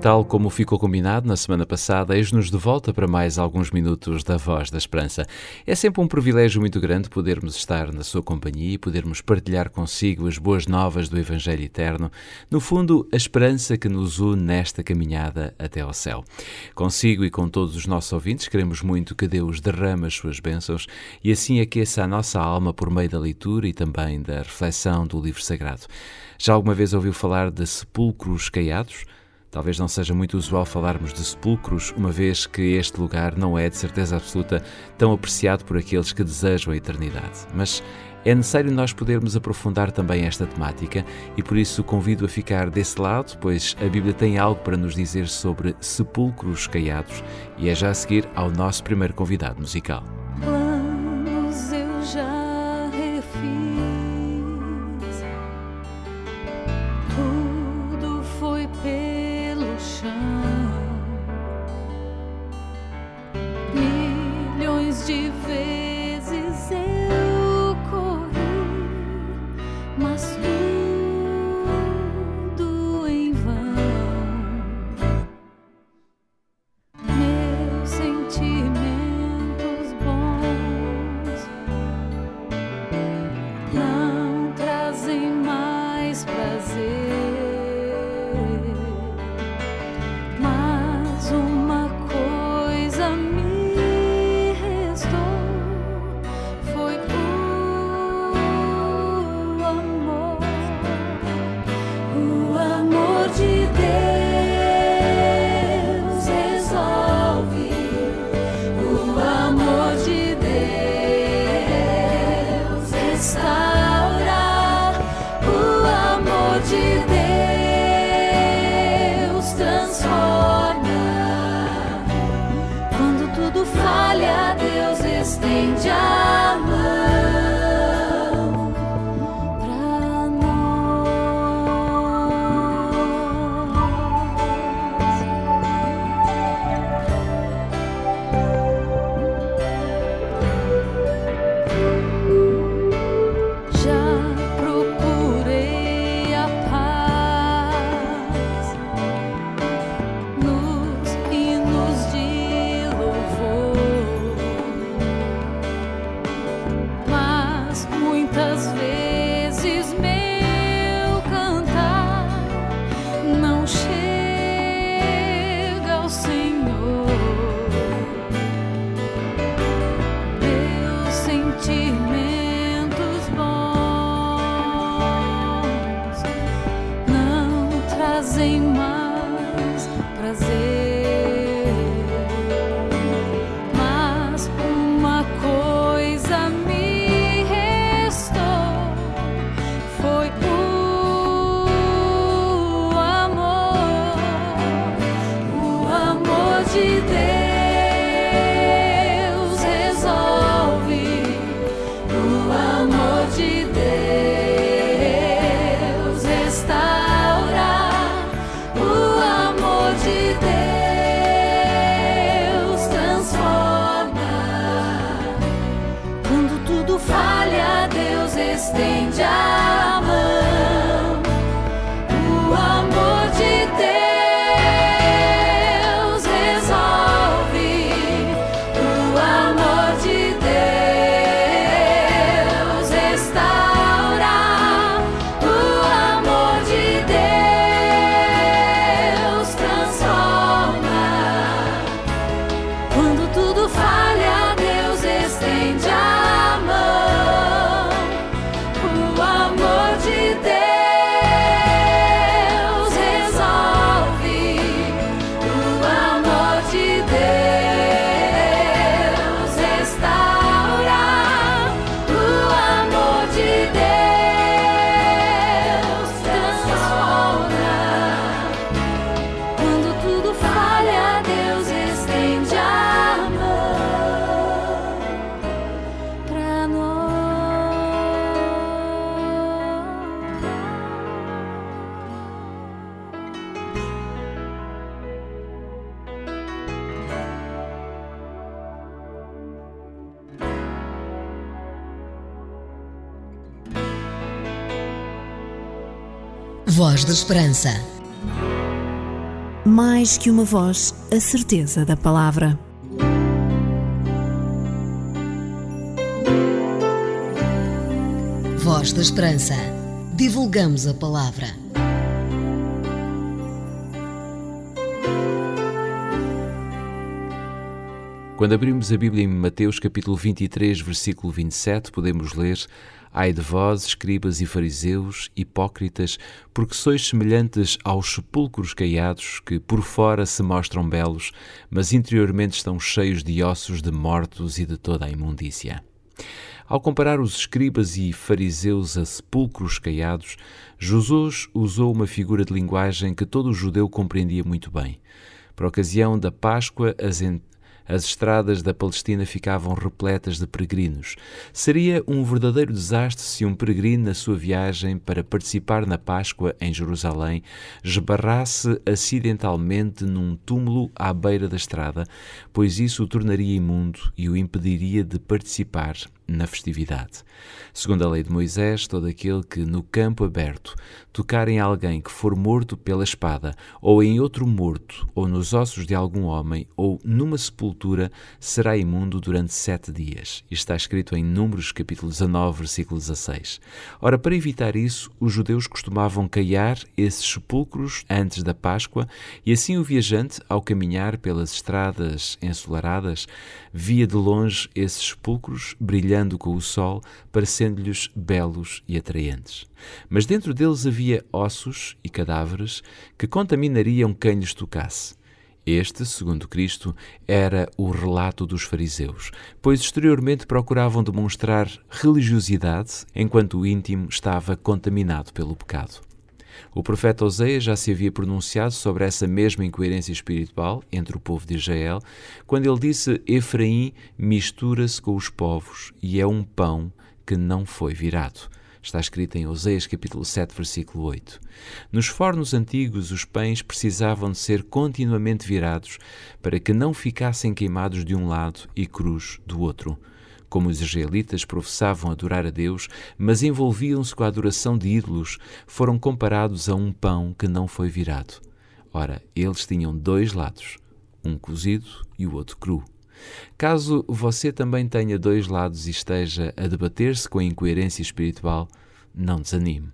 Tal como ficou combinado na semana passada, eis-nos de volta para mais alguns minutos da Voz da Esperança. É sempre um privilégio muito grande podermos estar na sua companhia e podermos partilhar consigo as boas novas do Evangelho Eterno, no fundo, a esperança que nos une nesta caminhada até ao céu. Consigo e com todos os nossos ouvintes, queremos muito que Deus derrame as suas bênçãos e assim aqueça a nossa alma por meio da leitura e também da reflexão do livro sagrado. Já alguma vez ouviu falar de sepulcros caiados? Talvez não seja muito usual falarmos de sepulcros, uma vez que este lugar não é, de certeza absoluta, tão apreciado por aqueles que desejam a eternidade. Mas é necessário nós podermos aprofundar também esta temática e por isso convido a ficar desse lado, pois a Bíblia tem algo para nos dizer sobre sepulcros caiados e é já a seguir ao nosso primeiro convidado musical. de Deus. Voz da Esperança. mais que uma voz, a certeza da palavra. Voz da Esperança. Divulgamos a palavra. Quando abrimos a Bíblia em Mateus capítulo 23, versículo 27, podemos ler: Ai de vós, escribas e fariseus, hipócritas, porque sois semelhantes aos sepulcros caiados, que por fora se mostram belos, mas interiormente estão cheios de ossos de mortos e de toda a imundícia. Ao comparar os escribas e fariseus a sepulcros caiados, Jesus usou uma figura de linguagem que todo judeu compreendia muito bem. Por ocasião da Páscoa, as as estradas da Palestina ficavam repletas de peregrinos. Seria um verdadeiro desastre se um peregrino, na sua viagem para participar na Páscoa em Jerusalém, esbarrasse acidentalmente num túmulo à beira da estrada, pois isso o tornaria imundo e o impediria de participar na festividade. Segundo a lei de Moisés, todo aquele que no campo aberto tocar em alguém que for morto pela espada, ou em outro morto, ou nos ossos de algum homem, ou numa sepultura, será imundo durante sete dias. Isto está escrito em Números capítulo 19, versículo 16. Ora, para evitar isso, os judeus costumavam caiar esses sepulcros antes da Páscoa, e assim o viajante, ao caminhar pelas estradas ensolaradas, via de longe esses sepulcros brilhando brilhando com o sol, parecendo-lhes belos e atraentes. Mas dentro deles havia ossos e cadáveres que contaminariam quem lhes tocasse. Este, segundo Cristo, era o relato dos fariseus, pois exteriormente procuravam demonstrar religiosidade enquanto o íntimo estava contaminado pelo pecado. O profeta Oséias já se havia pronunciado sobre essa mesma incoerência espiritual entre o povo de Israel, quando ele disse: Efraim mistura-se com os povos e é um pão que não foi virado. Está escrito em Oséias capítulo 7, versículo 8. Nos fornos antigos, os pães precisavam de ser continuamente virados para que não ficassem queimados de um lado e cruz do outro. Como os israelitas professavam adorar a Deus, mas envolviam-se com a adoração de ídolos, foram comparados a um pão que não foi virado. Ora, eles tinham dois lados, um cozido e o outro cru. Caso você também tenha dois lados e esteja a debater-se com a incoerência espiritual, não desanime.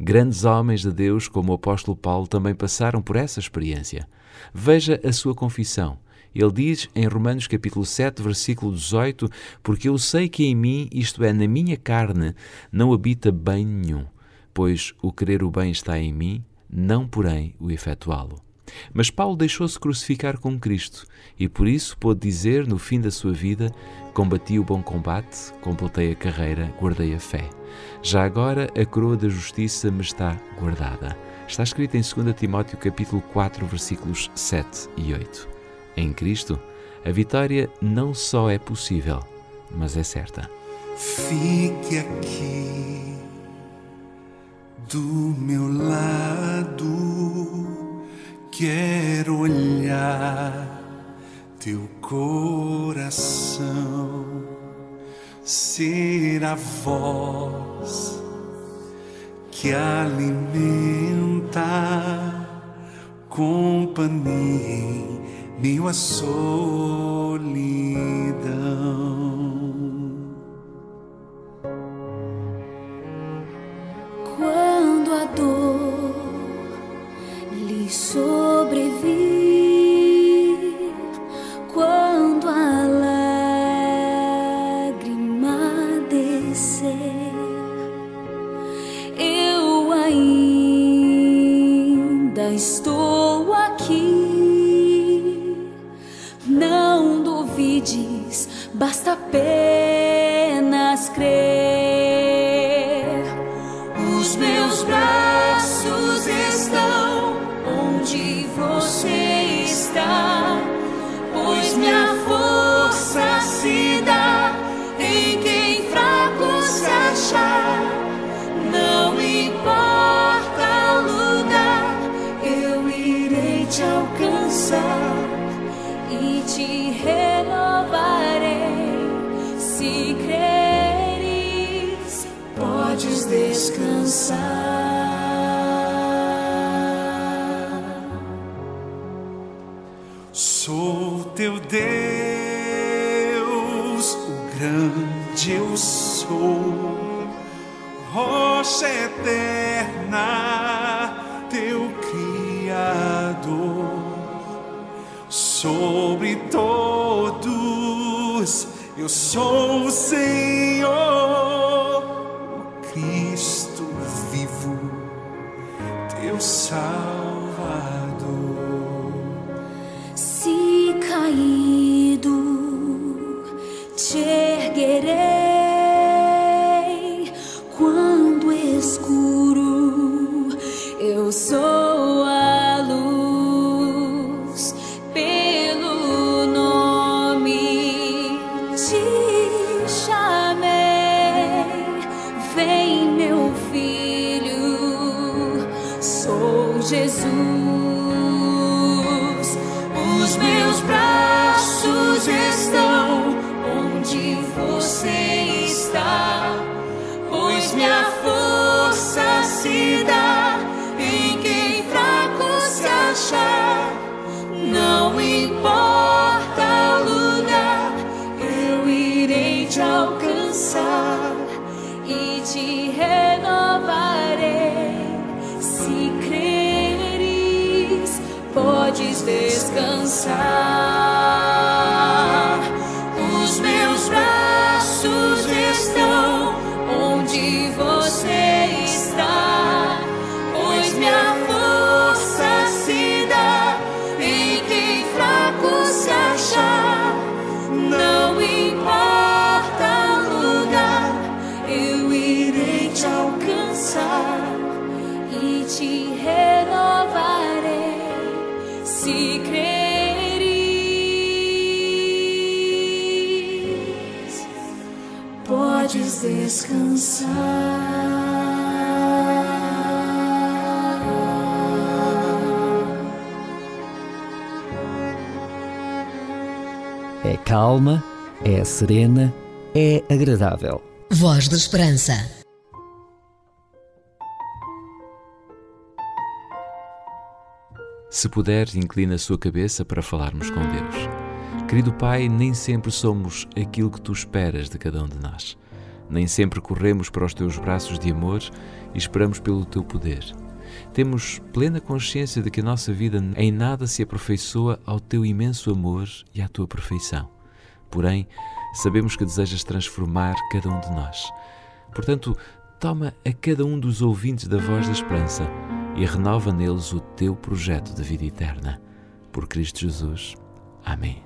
Grandes homens de Deus, como o apóstolo Paulo, também passaram por essa experiência. Veja a sua confissão ele diz em Romanos capítulo 7, versículo 18: Porque eu sei que em mim, isto é, na minha carne, não habita bem nenhum, pois o querer o bem está em mim, não porém o efetuá-lo. Mas Paulo deixou-se crucificar com Cristo e por isso pôde dizer no fim da sua vida: Combati o bom combate, completei a carreira, guardei a fé. Já agora a coroa da justiça me está guardada. Está escrito em 2 Timóteo capítulo 4, versículos 7 e 8. Em Cristo, a vitória não só é possível, mas é certa. Fique aqui do meu lado, quero olhar teu coração, ser a voz que alimenta companhia meio solidão. Apenas crer. Descansar. Sou teu Deus, o grande eu sou, rocha eterna, teu Criador. Sobre todos eu sou o Senhor, teu descansar. Calma, é serena, é agradável. Voz da Esperança. Se puder, inclina a sua cabeça para falarmos com Deus. Querido Pai, nem sempre somos aquilo que tu esperas de cada um de nós. Nem sempre corremos para os teus braços de amor e esperamos pelo teu poder. Temos plena consciência de que a nossa vida em nada se aperfeiçoa ao teu imenso amor e à tua perfeição. Porém, sabemos que desejas transformar cada um de nós. Portanto, toma a cada um dos ouvintes da voz da esperança e renova neles o teu projeto de vida eterna. Por Cristo Jesus. Amém.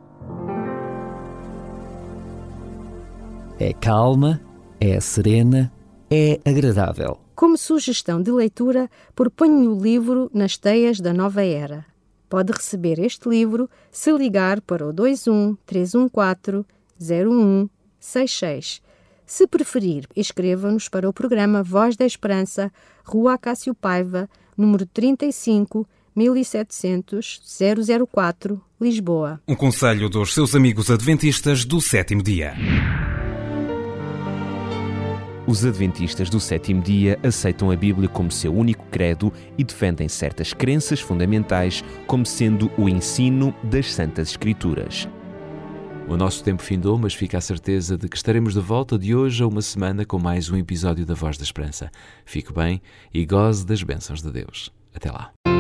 É calma, é serena, é agradável. Como sugestão de leitura, proponho o livro Nas Teias da Nova Era. Pode receber este livro se ligar para o 21 314 0166. Se preferir, escreva-nos para o programa Voz da Esperança, Rua Acácio Paiva, número 35, 1700 004, Lisboa. Um conselho dos seus amigos adventistas do sétimo dia. Os adventistas do sétimo dia aceitam a Bíblia como seu único credo e defendem certas crenças fundamentais como sendo o ensino das Santas Escrituras. O nosso tempo findou, mas fica a certeza de que estaremos de volta de hoje a uma semana com mais um episódio da Voz da Esperança. Fique bem e goze das bênçãos de Deus. Até lá.